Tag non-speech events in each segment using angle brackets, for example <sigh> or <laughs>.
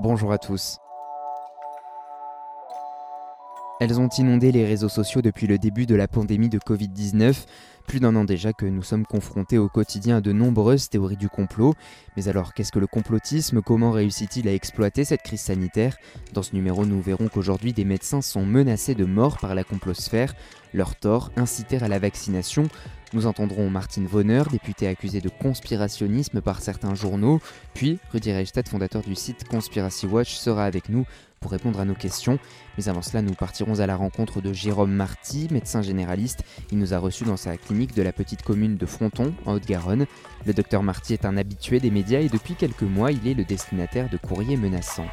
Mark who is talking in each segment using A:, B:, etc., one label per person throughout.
A: Bonjour à tous. Elles ont inondé les réseaux sociaux depuis le début de la pandémie de Covid-19. Plus d'un an déjà que nous sommes confrontés au quotidien à de nombreuses théories du complot. Mais alors, qu'est-ce que le complotisme? Comment réussit-il à exploiter cette crise sanitaire? Dans ce numéro, nous verrons qu'aujourd'hui, des médecins sont menacés de mort par la complosphère. Leur tort, inciter à la vaccination. Nous entendrons Martine Vonner, députée accusée de conspirationnisme par certains journaux. Puis, Rudy Reichstadt, fondateur du site Conspiracy Watch, sera avec nous pour répondre à nos questions. Mais avant cela, nous partirons à la rencontre de Jérôme Marty, médecin généraliste. Il nous a reçus dans sa clinique de la petite commune de Fronton, en Haute-Garonne. Le docteur Marty est un habitué des médias et depuis quelques mois, il est le destinataire de courriers menaçants.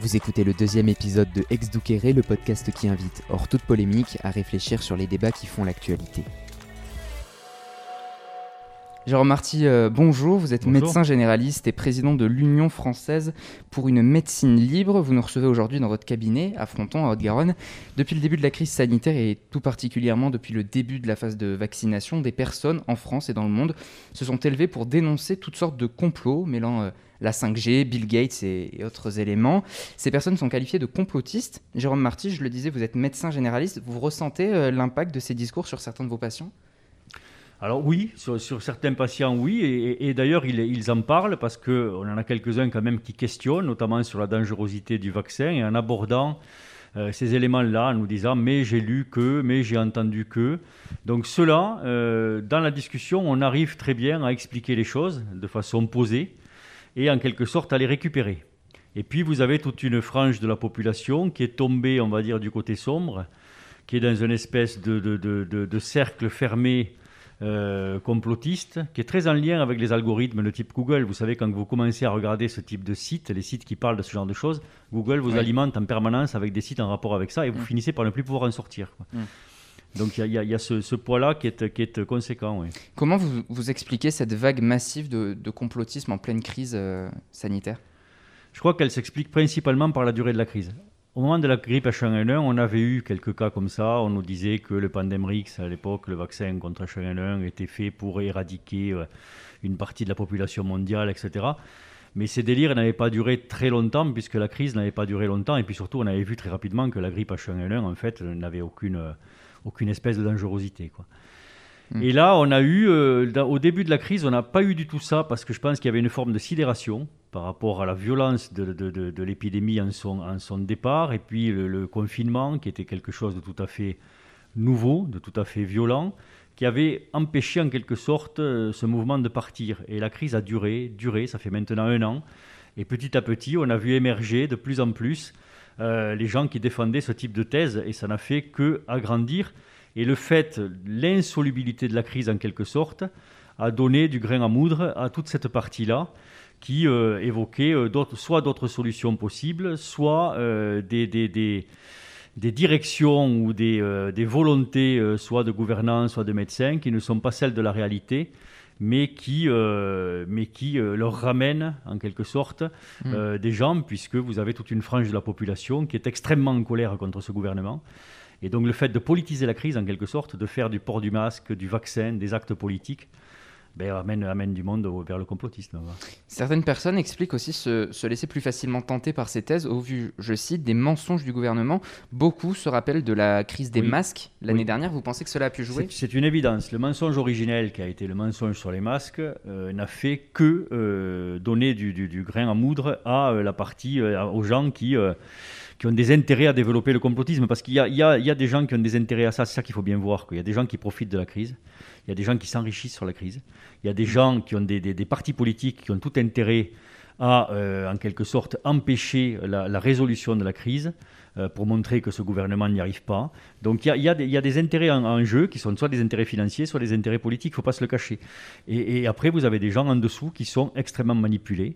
A: Vous écoutez le deuxième épisode de Ex Duquere, le podcast qui invite, hors toute polémique, à réfléchir sur les débats qui font l'actualité. Jérôme Marty, euh, bonjour. Vous êtes médecin généraliste et président de l'Union française pour une médecine libre. Vous nous recevez aujourd'hui dans votre cabinet à Fronton, à Haute-Garonne. Depuis le début de la crise sanitaire et tout particulièrement depuis le début de la phase de vaccination, des personnes en France et dans le monde se sont élevées pour dénoncer toutes sortes de complots mêlant euh, la 5G, Bill Gates et, autres éléments. Ces personnes sont qualifiées de complotistes. Jérôme Marty, je le disais, vous êtes médecin généraliste. Vous ressentez euh, l'impact de ces discours sur certains de vos patients?
B: Alors oui, sur, certains patients, oui, et, d'ailleurs ils, en parlent parce qu'on en a quelques-uns quand même qui questionnent, notamment sur la dangerosité du vaccin, et en abordant euh, ces éléments-là, en nous disant mais j'ai lu que, mais j'ai entendu que. Donc cela, euh, dans la discussion, on arrive très bien à expliquer les choses de façon posée et en quelque sorte à les récupérer. Et puis vous avez toute une frange de la population qui est tombée, on va dire, du côté sombre, qui est dans une espèce de, de cercle fermé euh, complotiste, qui est très en lien avec les algorithmes de type Google. Vous savez, quand vous commencez à regarder ce type de sites, les sites qui parlent de ce genre de choses, Google vous alimente en permanence avec des sites en rapport avec ça et vous mm. finissez par ne plus pouvoir en sortir. Mm. Donc il y, a, ce, poids-là qui est, qui est conséquent.
A: Comment vous, vous, expliquez cette vague massive de, complotisme en pleine crise euh, sanitaire?
B: Je crois qu'elle s'explique principalement par la durée de la crise. Au moment de la grippe H1N1, on avait eu quelques cas comme ça. On nous disait que le Pandemrix, à l'époque, le vaccin contre H1N1, était fait pour éradiquer euh, une partie de la population mondiale, etc. Mais ces délires n'avaient pas duré très longtemps, puisque la crise n'avait pas duré longtemps. Et puis surtout, on avait vu très rapidement que la grippe H1N1, en fait, n'avait aucune, euh, aucune espèce de dangerosité. Quoi. Hmm. Et là, on a eu, euh, au début de la crise, on n'a pas eu du tout ça, parce que je pense qu'il y avait une forme de sidération par rapport à la violence de, l'épidémie en son, en son, départ, et puis le, confinement, qui était quelque chose de tout à fait nouveau, de tout à fait violent, qui avait empêché en quelque sorte euh, ce mouvement de partir. Et la crise a duré, duré, ça fait maintenant un an, et petit à petit, on a vu émerger de plus en plus euh, les gens qui défendaient ce type de thèse, et ça n'a fait que agrandir. Et le fait, l'insolubilité de la crise en quelque sorte, a donné du grain à moudre à toute cette partie-là qui euh, évoquait euh, soit d'autres solutions possibles, soit euh, des, des, des, des, directions ou des, volontés, soit de gouvernance, soit de médecins, qui ne sont pas celles de la réalité, mais qui, mais qui leur ramènent en quelque sorte mmh. des gens, puisque vous avez toute une frange de la population qui est extrêmement en colère contre ce gouvernement. Et donc le fait de politiser la crise, en quelque sorte, de faire du port du masque, du vaccin, des actes politiques, ben, amène, amène, du monde vers le complotisme.
A: Certaines personnes expliquent aussi se, laisser plus facilement tenter par ces thèses au vu, je cite, des mensonges du gouvernement. Beaucoup se rappellent de la crise des masques l'année dernière. Vous pensez que cela a pu jouer?
B: C'est une évidence. Le mensonge originel qui a été le mensonge sur les masques euh, n'a fait que euh, donner du, du, grain à moudre à euh, la partie, aux gens qui qui ont des intérêts à développer le complotisme, parce qu'il y, y, y a, des gens qui ont des intérêts à ça, c'est ça qu'il faut bien voir, qu'il y a des gens qui profitent de la crise, il y a des gens qui s'enrichissent sur la crise, il y a des gens qui ont des, partis politiques qui ont tout intérêt à, euh, en quelque sorte, empêcher la, résolution de la crise euh, pour montrer que ce gouvernement n'y arrive pas. Donc il y a, des, intérêts en, jeu qui sont soit des intérêts financiers, soit des intérêts politiques, il ne faut pas se le cacher. Et, après, vous avez des gens en dessous qui sont extrêmement manipulés.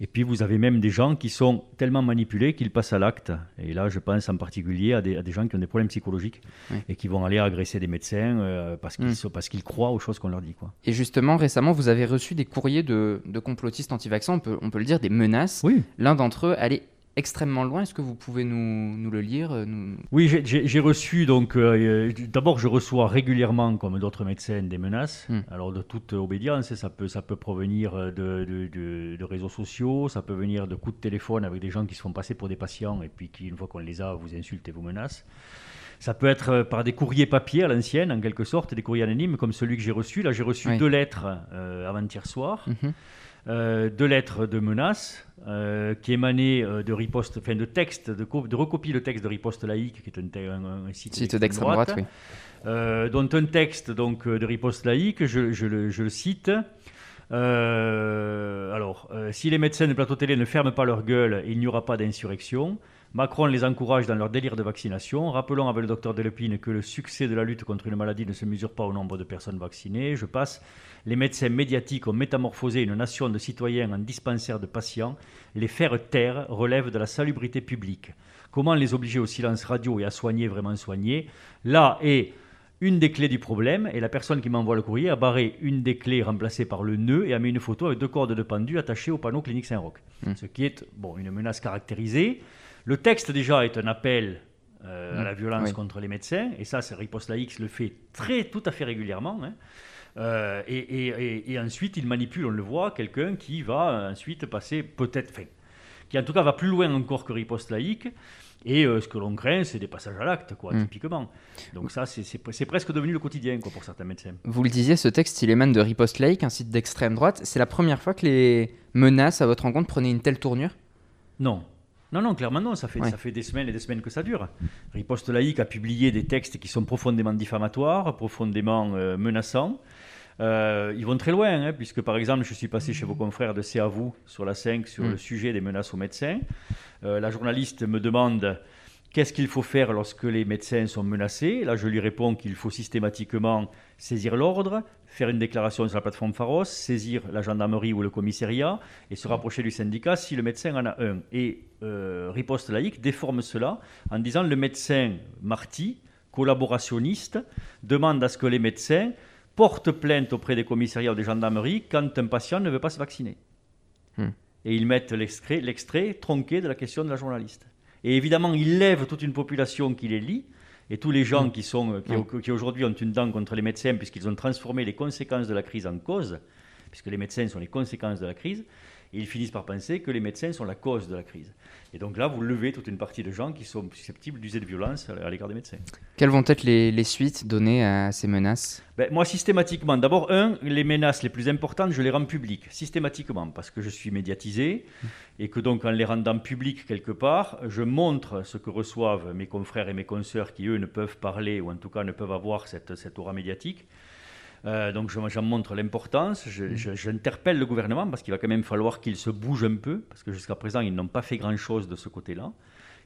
B: Et puis vous avez même des gens qui sont tellement manipulés qu'ils passent à l'acte. Et là, je pense en particulier à des, gens qui ont des problèmes psychologiques et qui vont aller agresser des médecins euh, parce qu'ils mm. parce qu'ils croient aux choses qu'on leur dit. Quoi.
A: Et justement, récemment, vous avez reçu des courriers de, complotistes anti-vaccins, on peut, on peut le dire, des menaces.
B: Oui.
A: L'un d'entre eux allait extrêmement loin. Est-ce que vous pouvez nous, nous le lire
B: Oui, j'ai reçu, donc, d'abord, je reçois régulièrement, comme d'autres médecins, des menaces. Hmm. Alors, de toute obédience, ça peut, ça peut provenir de, de, réseaux sociaux, ça peut venir de coups de téléphone avec des gens qui se font passer pour des patients et puis qui, une fois qu'on les a, vous insultent et vous menacent. Ça peut être euh, par des courriers papier à l'ancienne, en quelque sorte, des courriers anonymes comme celui que j'ai reçu. Là, j'ai reçu deux lettres euh, avant-hier soir. Mhm. Euh, deux lettres de menaces qui émanaient de riposte, enfin de texte, de, de recopier le texte de riposte laïque, qui est un,
A: site, d'extrême droite, oui.
B: dont un texte donc de riposte laïque, je, je, le, je le, cite. alors, si les médecins de plateau télé ne ferment pas leur gueule, il n'y aura pas d'insurrection. Macron les encourage dans leur délire de vaccination. Rappelons avec le docteur Delepine que le succès de la lutte contre une maladie ne se mesure pas au nombre de personnes vaccinées. Je passe. Les médecins médiatiques ont métamorphosé une nation de citoyens en dispensaires de patients. Les faire taire relève de la salubrité publique. Comment les obliger au silence radio et à soigner vraiment soigner? Là est une des clés du problème, et la personne qui m'envoie le courrier a barré une des clés remplacée par le nœud et a mis une photo avec deux cordes de pendu attachées au panneau clinique Saint-Roch. Mmh. Ce qui est bon, une menace caractérisée. Le texte déjà est un appel euh, à la mm. violence contre les médecins, et ça, Riposte Laïque le fait très, tout à fait régulièrement. Hein. Euh, et, ensuite, il manipule, on le voit, quelqu'un qui va ensuite passer peut-être, enfin, qui en tout cas va plus loin encore que Riposte Laïque. Et euh, ce que l'on craint, c'est des passages à l'acte, quoi, mm. typiquement. Donc ça, c'est presque devenu le quotidien quoi, pour certains médecins.
A: Vous le disiez, ce texte, il émane de Riposte Laïque, un site d'extrême droite. C'est la première fois que les menaces à votre rencontre prenaient une telle tournure?
B: Non, non, non, clairement non, ça fait, ça fait des semaines et des semaines que ça dure. Riposte laïque a publié des textes qui sont profondément diffamatoires, profondément euh, menaçants. Euh, ils vont très loin, hein, puisque par exemple, je suis passé chez vos confrères de C'est à vous sur la 5 sur mm. le sujet des menaces aux médecins. Euh, la journaliste me demande qu'est-ce qu'il faut faire lorsque les médecins sont menacés? Là, je lui réponds qu'il faut systématiquement saisir l'ordre, faire une déclaration sur la plateforme Pharos, saisir la gendarmerie ou le commissariat et se rapprocher du syndicat si le médecin en a un. Et euh, Riposte Laïque déforme cela en disant le médecin Marty, collaborationniste, demande à ce que les médecins portent plainte auprès des commissariats ou des gendarmeries quand un patient ne veut pas se vacciner. Hmm. Et ils mettent l'extrait tronqué de la question de la journaliste. Et évidemment, ils lèvent toute une population qui les lit et tous les gens mm. qui, sont, mm. qui, aujourd'hui ont une dent contre les médecins, puisqu'ils ont transformé les conséquences de la crise en cause, puisque les médecins sont les conséquences de la crise, et ils finissent par penser que les médecins sont la cause de la crise. Et donc là, vous levez toute une partie de gens qui sont susceptibles d'user de violence à l'égard des médecins.
A: Quelles vont être les, suites données à ces menaces?
B: Ben, Moi, systématiquement, d'abord, un, les menaces les plus importantes, je les rends publiques, systématiquement, parce que je suis médiatisé, et que donc en les rendant publiques quelque part, je montre ce que reçoivent mes confrères et mes consoeurs qui, eux, ne peuvent parler, ou en tout cas ne peuvent avoir cette, cette aura médiatique. Euh, donc j'en montre l'importance, mm. j'interpelle le gouvernement parce qu'il va quand même falloir qu'il se bouge un peu, parce que jusqu'à présent ils n'ont pas fait grand-chose de ce côté-là.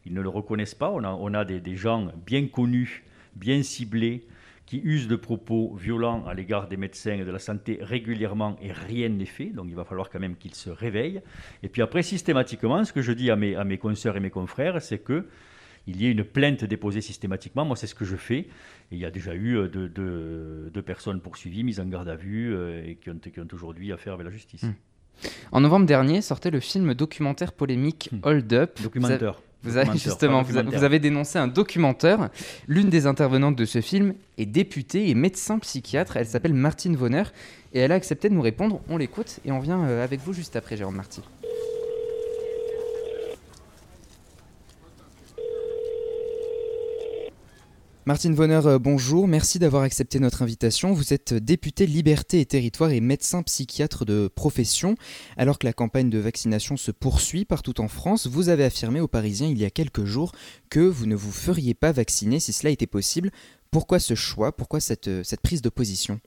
B: Ils ne le reconnaissent pas. On a, on a des, gens bien connus, bien ciblés, qui usent de propos violents à l'égard des médecins et de la santé régulièrement et rien n'est fait. Donc il va falloir quand même qu'ils se réveillent. Et puis après, systématiquement, ce que je dis à mes, à mes consoeurs et mes confrères, c'est que il y ait une plainte déposée systématiquement. Moi, c'est ce que je fais. Et il y a déjà eu euh, deux, personnes poursuivies, mises en garde à vue euh, et qui ont, qui ont aujourd'hui affaire avec la justice. Hmm.
A: En novembre dernier sortait le film documentaire polémique hmm. Hold Up.
B: Documentaire.
A: Vous avez, justement, vous, avez dénoncé un documentaire. L'une des intervenantes de ce film est députée et médecin psychiatre. Elle s'appelle Martine Vonner et elle a accepté de nous répondre. On l'écoute et on vient euh, avec vous juste après, Jérôme Marty. Martine Vonner, euh, bonjour. Merci d'avoir accepté notre invitation. Vous êtes députée Liberté et Territoire et médecin psychiatre de profession. Alors que la campagne de vaccination se poursuit partout en France, vous avez affirmé aux Parisiens il y a quelques jours que vous ne vous feriez pas vacciner si cela était possible. Pourquoi ce choix? Pourquoi euh, cette prise de position?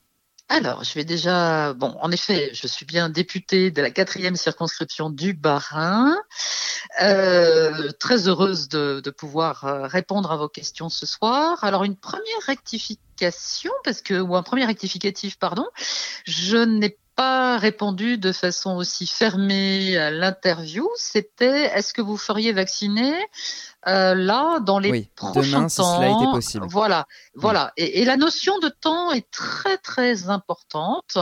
C: Alors, je vais déjà. Bon, en effet, je suis bien députée de la quatrième circonscription du Bas-Rhin. Euh, très heureuse de, pouvoir euh, répondre à vos questions ce soir. Alors, une première rectification, parce que ou un premier rectificatif, pardon. Je n'ai pas répondu de façon aussi fermée à l'interview. C'était est-ce que vous feriez vacciner euh, là, dans les prochains temps,
A: possible.
C: Voilà, voilà. Et, la notion de temps est très très importante.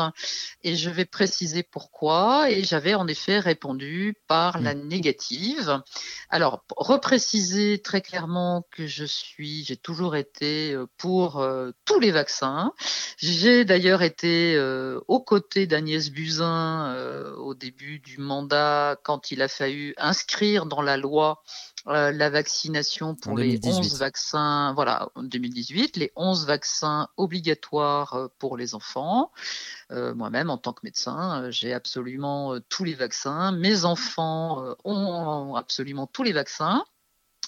C: Et je vais préciser pourquoi. Et j'avais en effet répondu par la mm. négative. Alors, repréciser très clairement que je suis, j'ai toujours été euh, pour euh, tous les vaccins. J'ai d'ailleurs été aux côtés d'Agnès Buzyn au début du mandat quand il a fallu inscrire dans la loi euh, la vaccination pour les 11 vaccins, voilà, en 2018, les 11 vaccins obligatoires euh, pour les enfants. Euh, moi-même, en tant que médecin, j'ai absolument tous les vaccins. Mes enfants ont absolument tous les vaccins.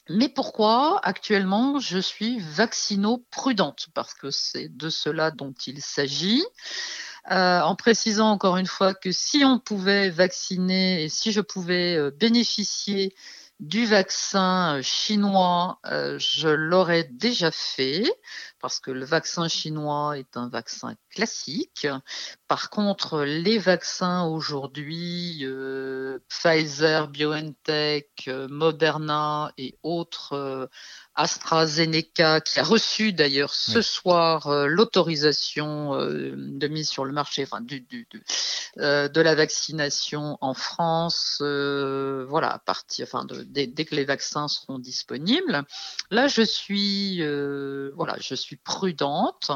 C: Mais pourquoi actuellement je suis vaccino-prudente Parce que c'est de cela dont il s'agit. en précisant encore une fois que si on pouvait vacciner et si je pouvais bénéficier du vaccin chinois, euh, je l'aurais déjà fait parce que le vaccin chinois est un vaccin classique. Par contre, les vaccins aujourd'hui, euh, Pfizer, BioNTech, euh, Moderna et autres, AstraZeneca, qui a reçu d'ailleurs ce soir l'autorisation de mise sur le marché, enfin du, de la vaccination en France, voilà, à partir, enfin de, dès, que les vaccins seront disponibles. Là, je suis, euh, voilà, je suis prudente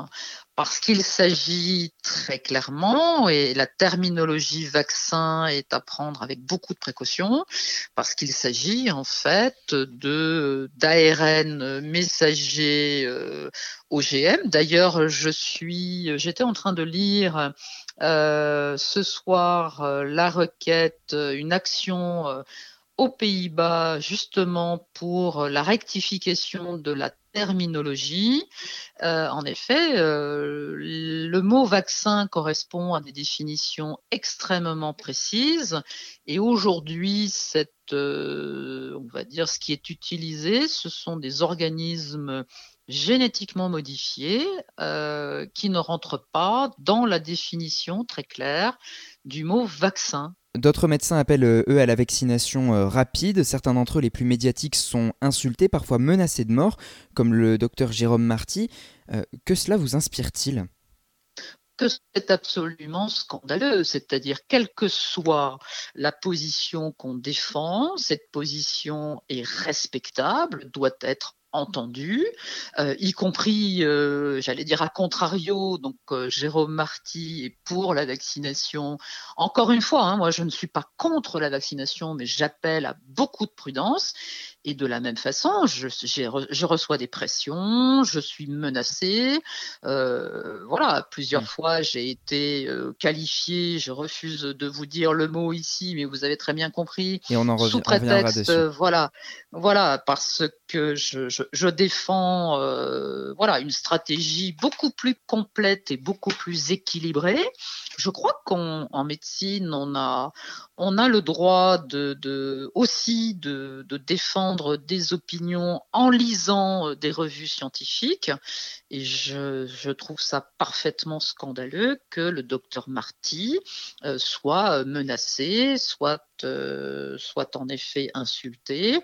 C: parce qu'il s'agit très clairement, et la terminologie vaccin est à prendre avec beaucoup de précautions, parce qu'il s'agit en fait de d'ARN messager euh, OGM. D'ailleurs, je suis, j'étais en train de lire euh, ce soir la requête, une action aux Pays-Bas justement pour la rectification de la terminologie. Euh, en effet, euh, le mot vaccin correspond à des définitions extrêmement précises et aujourd'hui, euh, on va dire, ce qui est utilisé, ce sont des organismes génétiquement modifiés qui ne rentrent pas dans la définition très claire du mot vaccin.
A: D'autres médecins appellent, euh, eux, à la vaccination euh, rapide. Certains d'entre eux, les plus médiatiques, sont insultés, parfois menacés de mort, comme le docteur Jérôme Marty. Euh, que cela vous inspire-t-il?
C: Que c'est absolument scandaleux, c'est-à-dire quelle que soit la position qu'on défend, cette position est respectable, doit être entendu, euh, y compris, euh, j'allais dire à contrario, donc euh, Jérôme Marty est pour la vaccination. Encore une fois, hein, moi je ne suis pas contre la vaccination, mais j'appelle à beaucoup de prudence. Et de la même façon, je, je reçois des pressions, je suis menacée. voilà, plusieurs mmh. fois j'ai été qualifiée, je refuse de vous dire le mot ici, mais vous avez très bien compris.
A: Et on en revient,
C: sous prétexte, voilà, voilà, parce que je, défends euh, voilà, une stratégie beaucoup plus complète et beaucoup plus équilibrée. Je crois qu'en médecine, on a, on a le droit de, aussi de, défendre des opinions en lisant euh, des revues scientifiques. Et je, trouve ça parfaitement scandaleux que le docteur Marty euh, soit menacé, soit, soit en effet insulté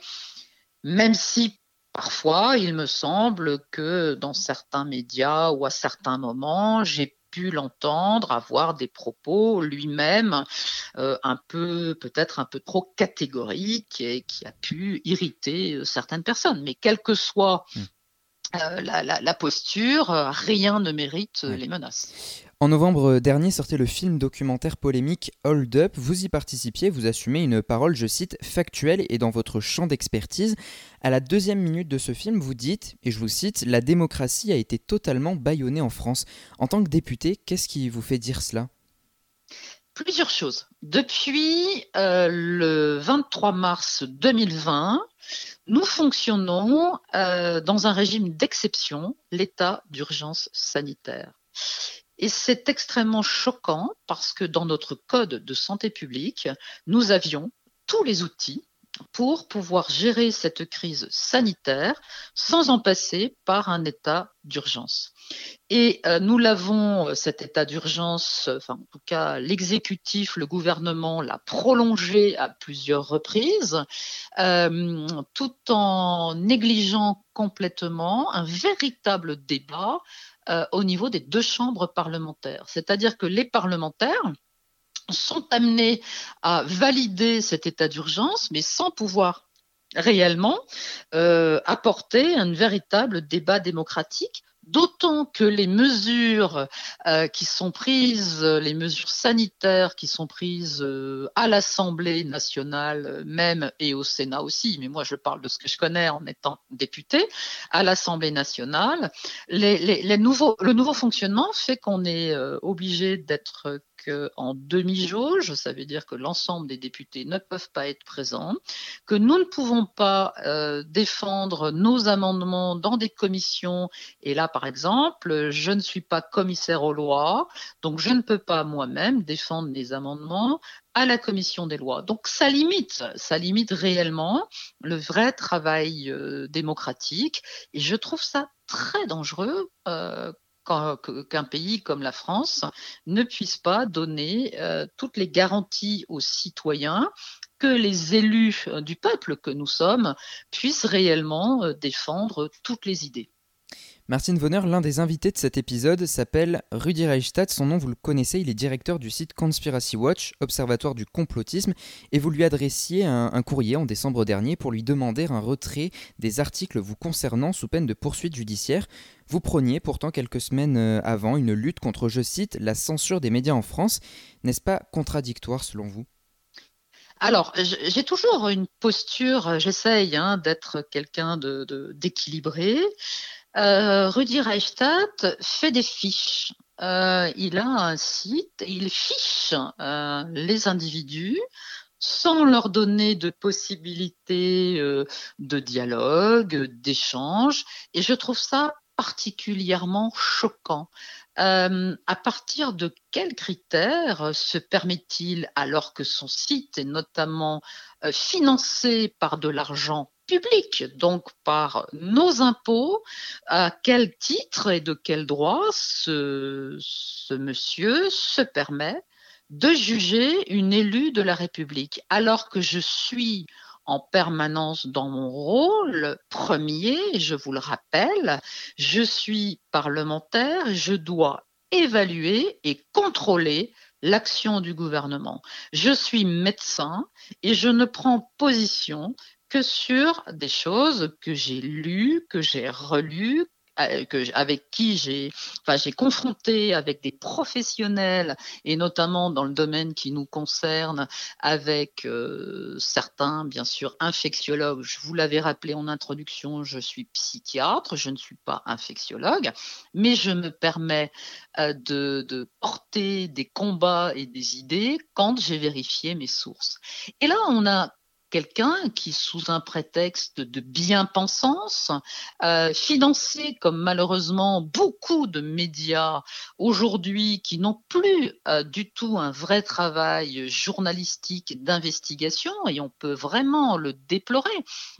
C: même si Parfois, il me semble que dans certains médias ou à certains moments, j'ai pu l'entendre avoir des propos lui-même euh, un peu, peut-être un peu trop catégoriques et qui a pu irriter euh, certaines personnes. Mais quel que soit mmh. euh, la, posture, rien ne mérite les menaces.
A: En novembre dernier sortait le film documentaire polémique Hold Up. Vous y participiez, vous assumez une parole, je cite, factuelle et dans votre champ d'expertise. À la deuxième minute de ce film, vous dites, et je vous cite, La démocratie a été totalement bâillonnée en France. En tant que député, qu'est-ce qui vous fait dire cela?
C: Plusieurs choses. Depuis euh, le 23 mars 2020, nous fonctionnons euh, dans un régime d'exception, l'état d'urgence sanitaire. Et c'est extrêmement choquant parce que dans notre code de santé publique, nous avions tous les outils pour pouvoir gérer cette crise sanitaire sans en passer par un état d'urgence. Et euh, nous l'avons, euh, cet état d'urgence, enfin en tout cas l'exécutif, le gouvernement l'a prolongé à plusieurs reprises, euh, tout en négligeant complètement un véritable débat au niveau des deux chambres parlementaires. C'est-à-dire que les parlementaires sont amenés à valider cet état d'urgence, mais sans pouvoir réellement euh, apporter un véritable débat démocratique D'autant que les mesures euh, qui sont prises, les mesures sanitaires qui sont prises euh, à l'Assemblée nationale même et au Sénat aussi, mais moi je parle de ce que je connais en étant député, à l'Assemblée nationale, les, nouveaux, le nouveau fonctionnement fait qu'on est obligé d'être en demi-jauge, ça veut dire que l'ensemble des députés ne peuvent pas être présents, que nous ne pouvons pas euh, défendre nos amendements dans des commissions. Et là, par exemple, je ne suis pas commissaire aux lois, donc je ne peux pas moi-même défendre mes amendements à la commission des lois. Donc ça limite, ça limite réellement le vrai travail euh, démocratique et je trouve ça très dangereux euh, qu'un pays comme la France ne puisse pas donner euh, toutes les garanties aux citoyens que les élus euh, du peuple que nous sommes puissent réellement euh, défendre toutes les idées.
A: Martin Vonner, l'un des invités de cet épisode, s'appelle Rudi Reichstadt. Son nom, vous le connaissez, il est directeur du site Conspiracy Watch, observatoire du complotisme, et vous lui adressiez un, courrier en décembre dernier pour lui demander un retrait des articles vous concernant sous peine de poursuite judiciaire. Vous preniez pourtant quelques semaines euh, avant une lutte contre, je cite, la censure des médias en France. N'est-ce pas contradictoire selon vous?
C: Alors, j'ai toujours une posture, j'essaye hein, d'être quelqu'un d'équilibré. Euh, Rudi Reichstadt fait des fiches. Euh, il a un site, il fiche euh, les individus sans leur donner de possibilités de dialogue, d'échange. Et je trouve ça particulièrement choquant. à partir de quels critères se permet-il, alors que son site est notamment financé par de l'argent public, donc par nos impôts, à quel titre et de quel droit ce, ce monsieur se permet de juger une élue de la République, alors que je suis en permanence dans mon rôle premier, je vous le rappelle, je suis parlementaire, je dois évaluer et contrôler l'action du gouvernement. Je suis médecin et je ne prends position que sur des choses que j'ai lues, que j'ai relues, euh, avec qui j'ai enfin, confronté avec des professionnels et notamment dans le domaine qui nous concerne avec euh, certains bien sûr infectiologues. Je vous l'avais rappelé en introduction je suis psychiatre je ne suis pas infectiologue mais je me permets euh, de, de porter des combats et des idées quand j'ai vérifié mes sources. Et là on a quelqu'un qui, sous un prétexte de bien-pensance, euh, financé comme malheureusement beaucoup de médias aujourd'hui qui n'ont plus euh, du tout un vrai travail journalistique d'investigation, et on peut vraiment le déplorer.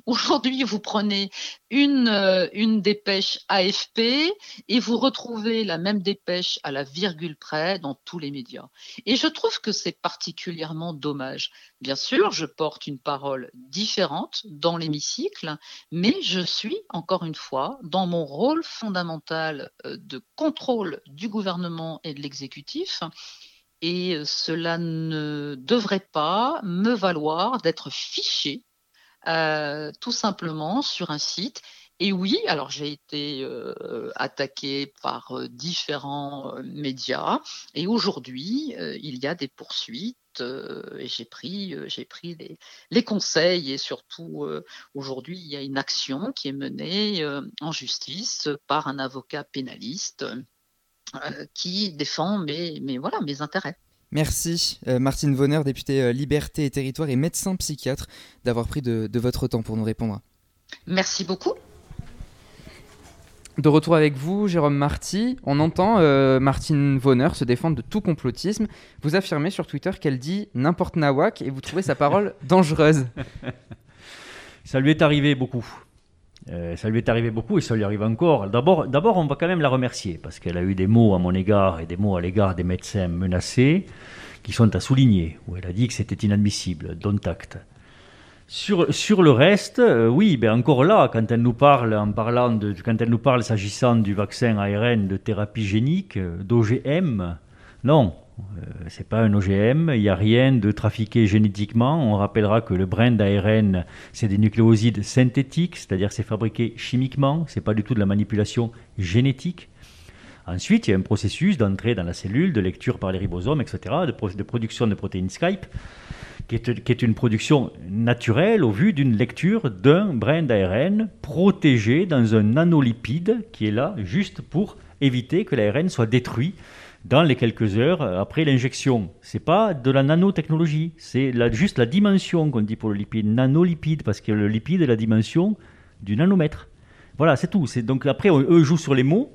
C: Aujourd'hui, vous prenez une, euh, une dépêche AFP et vous retrouvez la même dépêche à la virgule près dans tous les médias. Et je trouve que c'est particulièrement dommage. Bien sûr, je porte une parole différente dans l'hémicycle, mais je suis, encore une fois, dans mon rôle fondamental euh, de contrôle du gouvernement et de l'exécutif. Et euh, cela ne devrait pas me valoir d'être fiché euh, tout simplement sur un site et oui, alors j'ai été euh, attaqué par différents médias et aujourd'hui il y a des poursuites et j'ai pris, j'ai pris les, les, conseils et surtout aujourd'hui il y a une action qui est menée en justice par un avocat pénaliste qui défend mes, mes, voilà, mes intérêts.
A: Merci Martine Vonner, députée Liberté et Territoire et médecin psychiatre, d'avoir pris de, de votre temps pour nous répondre.
C: Merci beaucoup.
A: De retour avec vous, Jérôme Marty. On entend euh, Martine Vonner se défendre de tout complotisme. Vous affirmez sur Twitter qu'elle dit n'importe nawak et vous trouvez sa parole <laughs> dangereuse. <laughs>
B: Ça lui est arrivé beaucoup. Euh, ça lui est arrivé beaucoup et ça lui arrive encore. D'abord, d'abord, on va quand même la remercier parce qu'elle a eu des mots à mon égard et des mots à l'égard des médecins menacés qui sont à souligner, où elle a dit que c'était inadmissible, don't tact. Sur, le reste, euh, oui, ben encore là, quand elle nous parle, en parlant de, quand elle nous parle s'agissant du vaccin ARN de thérapie génique, euh, d'OGM, non, euh, c'est pas un OGM, il n'y a rien de trafiqué génétiquement. On rappellera que le brin d'ARN, c'est des nucléosides synthétiques, c'est-à-dire c'est fabriqué chimiquement, c'est pas du tout de la manipulation génétique. Ensuite, il y a un processus d'entrée dans la cellule, de lecture par les ribosomes, etc., de, production de protéines Skype, qui est, qui est, une production naturelle au vu d'une lecture d'un brin d'ARN protégé dans un nanolipide qui est là juste pour éviter que l'ARN soit détruit dans les quelques heures après l'injection. C'est pas de la nanotechnologie, c'est juste la dimension qu'on dit pour le lipide, nanolipide, parce que le lipide est la dimension du nanomètre. Voilà, c'est tout. Donc après, eux jouent sur les mots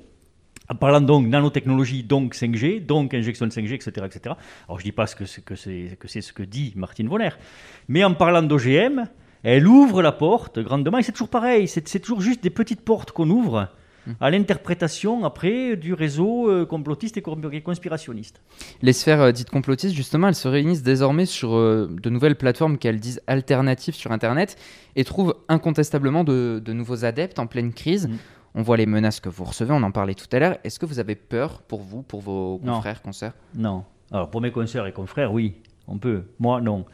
B: en parlant donc nanotechnologie, donc 5G, donc injection de 5G, etc. etc. Alors je ne dis pas que c'est, que, c'est, que c'est ce que dit Martine Vonner, mais en parlant d'OGM, elle ouvre la porte grandement, et c'est toujours pareil, c'est, toujours juste des petites portes qu'on ouvre hum. à l'interprétation après du réseau euh, complotiste et conspirationniste.
A: Les sphères euh, dites complotistes, justement, elles se réunissent désormais sur euh, de nouvelles plateformes qu'elles disent alternatives sur Internet et trouvent incontestablement de, de nouveaux adeptes en pleine crise. Mmh. On voit les menaces que vous recevez, on en parlait tout à l'heure. Est-ce que vous avez peur pour vous, pour vos confrères, consoeurs?
B: Non. Alors pour mes consoeurs et confrères, oui, on peut. Moi, non.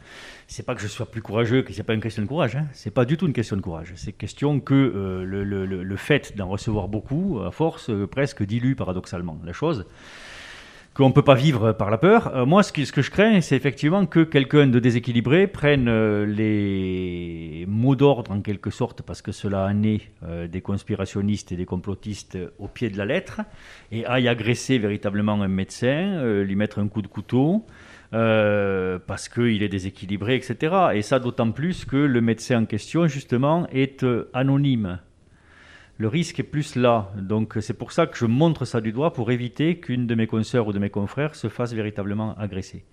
B: C'est pas que je sois plus courageux, que c'est pas une question de courage. Hein. C'est pas du tout une question de courage. C'est question que euh, le, le, fait d'en recevoir beaucoup, à force, euh, presque dilue paradoxalement la chose qu'on ne peut pas vivre par la peur. Euh, moi, ce que, je crains, c'est effectivement que quelqu'un de déséquilibré prenne euh, les mots d'ordre, en quelque sorte, parce que cela en est euh, des conspirationnistes et des complotistes au pied de la lettre, et aille agresser véritablement un médecin, lui mettre un coup de couteau, parce qu'il est déséquilibré, etc. Et ça d'autant plus que le médecin en question, justement, est anonyme le risque est plus là. Donc c'est pour ça que je montre ça du doigt pour éviter qu'une de mes consoeurs ou de mes confrères se fasse véritablement agresser.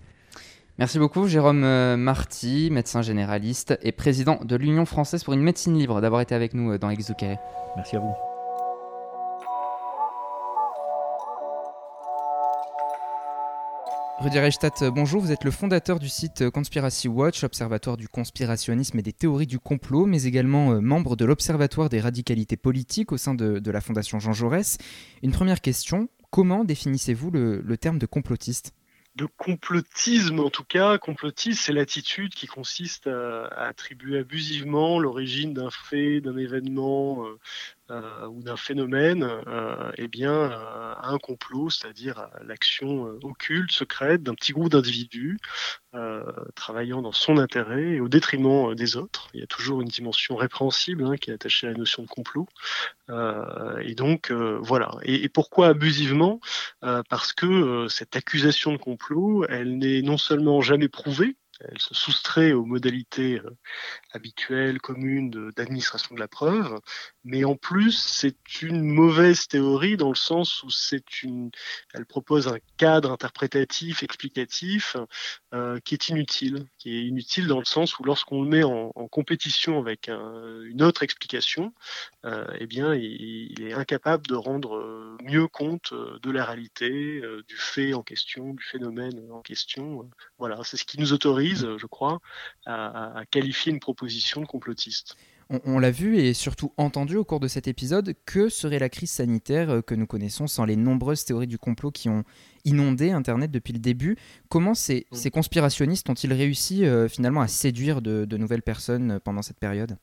A: Merci beaucoup Jérôme euh, Marty, médecin généraliste et président de l'Union française pour une médecine libre, d'avoir été avec nous euh, dans Exocarré.
B: Merci à vous.
A: Rudy Reichstadt, euh, bonjour. Vous êtes le fondateur du site euh, Conspiracy Watch, observatoire du conspirationnisme et des théories du complot, mais également euh, membre de l'Observatoire des radicalités politiques au sein de, la Fondation Jean Jaurès. Une première question comment définissez-vous le terme de complotiste?
D: De complotisme en tout cas. Complotisme, c'est l'attitude qui consiste à, attribuer abusivement l'origine d'un fait, d'un événement ou d'un phénomène euh, eh bien, à un complot, c'est-à-dire l'action occulte, secrète d'un petit groupe d'individus travaillant dans son intérêt et au détriment des autres. Il y a toujours une dimension répréhensible hein, qui est attachée à la notion de complot. et donc, voilà. Et, et, pourquoi abusivement? Parce que cette accusation de complot elle n'est non seulement jamais prouvée, elle se soustrait aux modalités euh, habituelles, communes d'administration de, la preuve, mais en plus, c'est une mauvaise théorie dans le sens où c'est une, elle propose un cadre interprétatif, explicatif, euh, qui est inutile, qui est inutile dans le sens où lorsqu'on le met en, compétition avec une autre explication, euh, eh bien, il, est incapable de rendre mieux compte de la réalité, du fait en question, du phénomène en question. Voilà, c'est ce qui nous autorise je crois, à, qualifier une proposition de complotiste.
A: On, l'a vu et surtout entendu au cours de cet épisode, que serait la crise sanitaire euh, que nous connaissons sans les nombreuses théories du complot qui ont inondé Internet depuis le début. Comment ces, conspirationnistes ont-ils réussi euh, finalement à séduire de, nouvelles personnes euh, pendant cette période?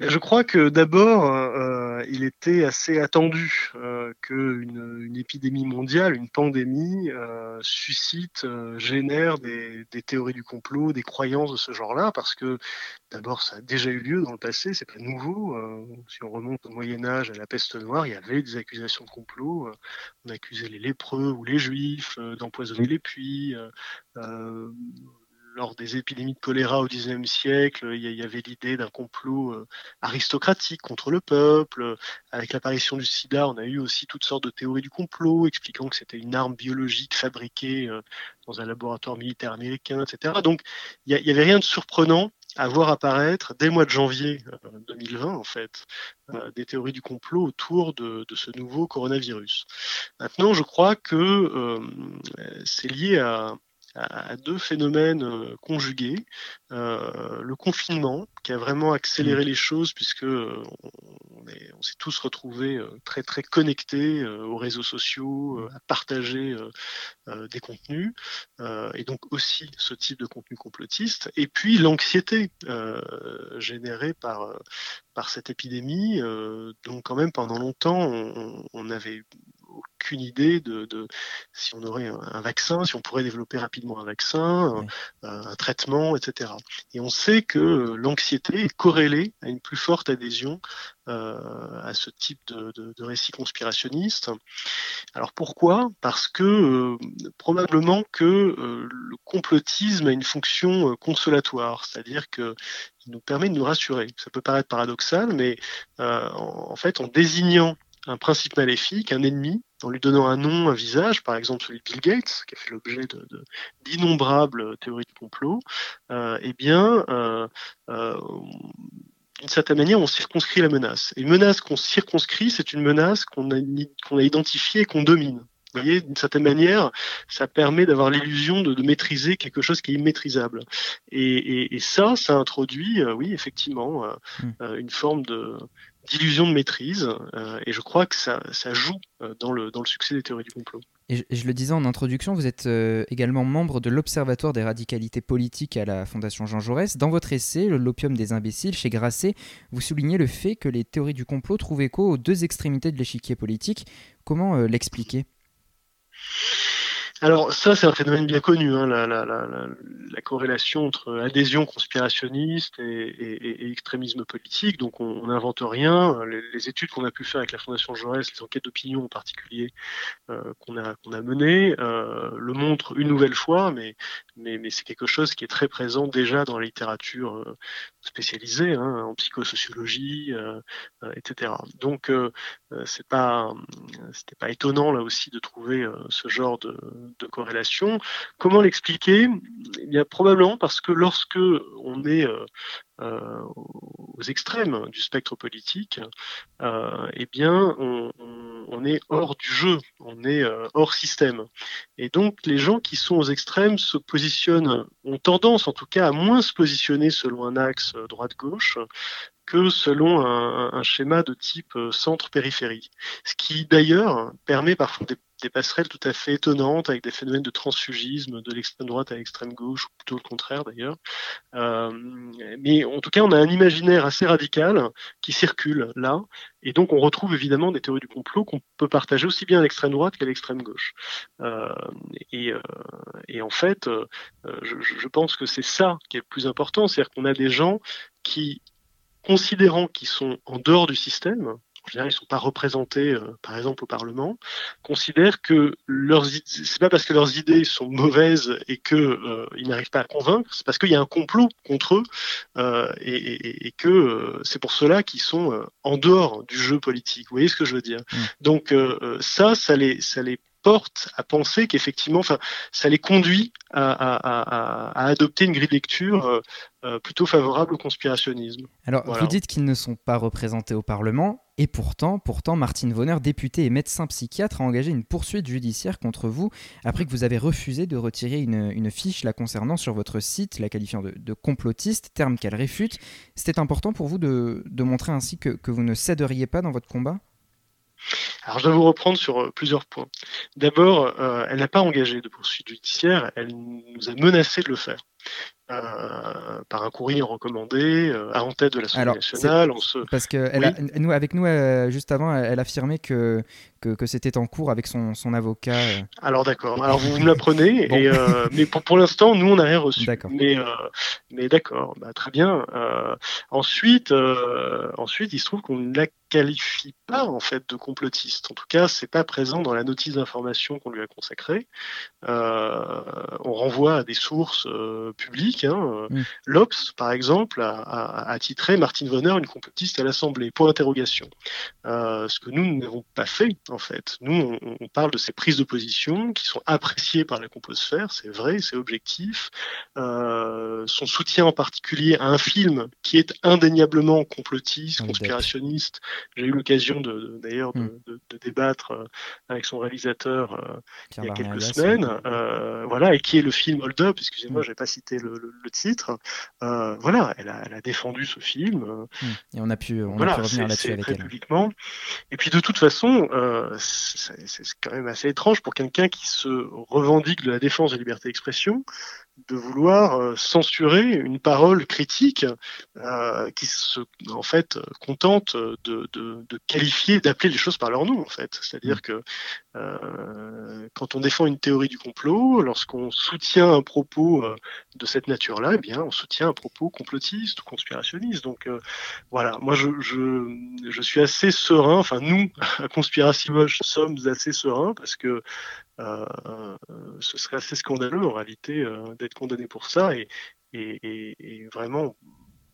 D: Je crois que d'abord, euh, il était assez attendu euh, qu'une une épidémie mondiale, une pandémie, euh, suscite, euh, génère des, des, théories du complot, des croyances de ce genre-là, parce que d'abord, ça a déjà eu lieu dans le passé, c'est pas nouveau. Euh, si on remonte au Moyen Âge, à la peste noire, il y avait des accusations de complot. on accusait les lépreux ou les juifs d'empoisonner les puits lors des épidémies de choléra au XIXe siècle, il y avait l'idée d'un complot euh, aristocratique contre le peuple. Avec l'apparition du sida, on a eu aussi toutes sortes de théories du complot expliquant que c'était une arme biologique fabriquée euh, dans un laboratoire militaire américain, etc. Donc il n'y avait rien de surprenant à voir apparaître dès le mois de janvier 2020, en fait, des théories du complot autour de, ce nouveau coronavirus. Maintenant, je crois que c'est lié à, à deux phénomènes euh, conjugués. Euh, le confinement, qui a vraiment accéléré mmh. les choses, puisque euh, on, s'est tous retrouvés très très connectés aux réseaux sociaux, à partager des contenus, et donc aussi ce type de contenu complotiste. Et puis l'anxiété générée par par cette épidémie. donc quand même pendant longtemps, on, on avait aucune idée de, si on aurait un, vaccin, si on pourrait développer rapidement un vaccin, un, traitement, etc. Et on sait que l'anxiété est corrélée à une plus forte adhésion euh, à ce type de, de, récit conspirationniste. Alors pourquoi? Parce que euh, probablement que euh, le complotisme a une fonction consolatoire, c'est-à-dire que il nous permet de nous rassurer. Ça peut paraître paradoxal, mais en fait, en désignant un principe maléfique, un ennemi, en lui donnant un nom, un visage, par exemple celui de Bill Gates, qui a fait l'objet d'innombrables théories de complot, euh, eh bien, euh, euh, d'une certaine manière, on circonscrit la menace. Et une menace qu'on circonscrit, c'est une menace qu'on a, qu'on a identifiée et qu'on domine. Vous voyez, d'une certaine manière, ça permet d'avoir l'illusion de, maîtriser quelque chose qui est immaîtrisable. Et, ça, ça introduit, oui, effectivement, hmm. une forme de, d'illusion de maîtrise. Euh, et je crois que ça, ça joue euh, dans, le, dans le succès des théories du complot.
A: Et je, le disais en introduction, vous êtes euh, également membre de l'Observatoire des radicalités politiques à la Fondation Jean Jaurès. Dans votre essai, L'opium des imbéciles, chez Grasset, vous soulignez le fait que les théories du complot trouvent écho aux deux extrémités de l'échiquier politique. Comment l'expliquer?
D: Alors ça, c'est un phénomène bien connu, hein, la, la, la, la, corrélation entre adhésion conspirationniste et, et, et extrémisme politique. Donc on n'invente rien. Les, études qu'on a pu faire avec la Fondation Jaurès, les enquêtes d'opinion en particulier euh, qu'on a, a menées, euh, le montrent une nouvelle fois, mais, mais, c'est quelque chose qui est très présent déjà dans la littérature euh, spécialisée, hein, en psychosociologie, euh, euh, etc. Donc c'est pas, c'était pas étonnant là aussi de trouver ce genre de de corrélation. Comment l'expliquer? Il y a probablement parce que lorsque on est euh, euh, aux extrêmes du spectre politique, euh, eh bien, on, est hors du jeu, on est hors système. Et donc, les gens qui sont aux extrêmes se positionnent, ont tendance en tout cas à moins se positionner selon un axe droite-gauche que selon un, un, schéma de type centre-périphérie. Ce qui d'ailleurs permet parfois des des passerelles tout à fait étonnantes avec des phénomènes de transfugisme de l'extrême droite à l'extrême gauche, ou plutôt le contraire d'ailleurs. Euh, mais en tout cas, on a un imaginaire assez radical qui circule là, et donc on retrouve évidemment des théories du complot qu'on peut partager aussi bien à l'extrême droite qu'à l'extrême gauche. Euh, et, euh, et, en fait, je, je pense que c'est ça qui est le plus important, c'est-à-dire qu'on a des gens qui considérant qu'ils sont en dehors du système, ils ne sont pas représentés, euh, par exemple, au Parlement, considèrent que leurs c'est pas parce que leurs idées sont mauvaises et qu'ils euh, n'arrivent pas à convaincre, c'est parce qu'il y a un complot contre eux euh, et, que c'est pour cela qu'ils sont en dehors du jeu politique. Vous voyez ce que je veux dire? Mmh. Donc ça, ça les, ça les porte à penser qu'effectivement, enfin, ça les conduit à, adopter une grille de lecture euh, plutôt favorable au conspirationnisme.
A: Alors, vous dites qu'ils ne sont pas représentés au Parlement, et pourtant, pourtant, Martine Vonner, députée et médecin psychiatre, a engagé une poursuite judiciaire contre vous après que vous avez refusé de retirer une, fiche la concernant sur votre site, la qualifiant de, complotiste, terme qu'elle réfute. C'était important pour vous de, montrer ainsi que, que vous ne céderiez pas dans votre combat?
D: Alors, je dois vous reprendre sur euh, plusieurs points. D'abord, euh, elle n'a pas engagé de poursuite judiciaire, elle nous a menacé de le faire. Euh, par un courrier recommandé euh, à en tête de l'Assemblée nationale.
A: Parce que nous, avec nous, juste avant, elle affirmait que, que, c'était en cours avec son, son avocat.
D: Alors d'accord. Alors vous, me l'apprenez, <laughs> et, mais pour, pour l'instant, nous, on n'a rien reçu. Mais, mais d'accord, bah, très bien. ensuite, ensuite, il se trouve qu'on qualifie pas en fait de complotiste. En tout cas, c'est pas présent dans la notice d'information qu'on lui a consacrée. Euh, on renvoie à des sources euh, publiques. Hein. Mm. L'Obs, par exemple, a, a, a, titré Martine Vonner une complotiste à l'Assemblée. Point d'interrogation. Euh, ce que nous n'avons pas fait en fait. Nous, on, on, parle de ces prises de position qui sont appréciées par la complosphère. C'est vrai, c'est objectif. Euh, son soutien en particulier à un film qui est indéniablement complotiste, conspirationniste. J'ai eu l'occasion de, d'ailleurs de, hmm. de, de, débattre euh, avec son réalisateur euh, il y a quelques semaines, euh, voilà, et qui est le film Hold Up. Excusez-moi, hmm. j'ai pas cité le, le, le titre. Euh, voilà, elle a, elle a, défendu ce film.
A: Hmm. Et on a pu, on voilà, a pu revenir là-dessus avec elle.
D: Publiquement. Et puis de toute façon, euh, c'est, c'est quand même assez étrange pour quelqu'un qui se revendique de la défense de la liberté d'expression de vouloir euh, censurer une parole critique euh, qui se, en fait, contente de, de, de qualifier, d'appeler les choses par leur nom, en fait. C'est-à-dire mm. que euh, quand on défend une théorie du complot, lorsqu'on soutient un propos euh, de cette nature-là, eh bien, on soutient un propos complotiste ou conspirationniste. Donc euh, voilà, moi je, je, je, suis assez serein, enfin nous, <laughs> à Conspiracy Watch, sommes assez sereins parce que euh, ce serait assez scandaleux en réalité d'être condamné pour ça et, et, et, et vraiment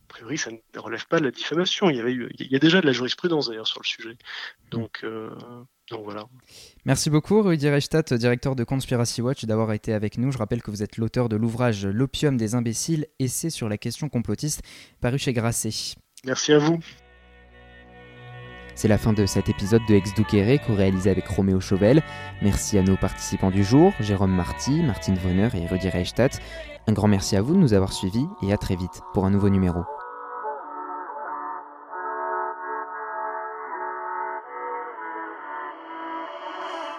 D: a priori, ça ne relève pas de la diffamation. Il y, avait eu, il y a déjà de la jurisprudence d'ailleurs sur le sujet. Donc, euh, donc voilà.
A: Merci beaucoup, Rudy Reichstadt, directeur de Conspiracy Watch, d'avoir été avec nous. Je rappelle que vous êtes l'auteur de l'ouvrage L'opium des imbéciles, essai sur la question complotiste, paru chez Grasset.
D: Merci à vous.
A: C'est la fin de cet épisode de Ex Duquere co-réalisé avec Roméo Chauvel. Merci à nos participants du jour, Jérôme Marty, Martine Vonner et Rudy Reichstadt. Un grand merci à vous de nous avoir suivis et à très vite pour un nouveau numéro.